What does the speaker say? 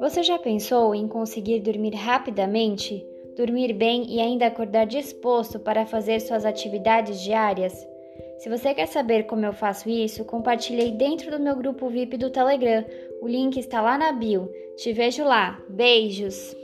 Você já pensou em conseguir dormir rapidamente, dormir bem e ainda acordar disposto para fazer suas atividades diárias? Se você quer saber como eu faço isso, compartilhei dentro do meu grupo VIP do Telegram. O link está lá na bio. Te vejo lá. Beijos!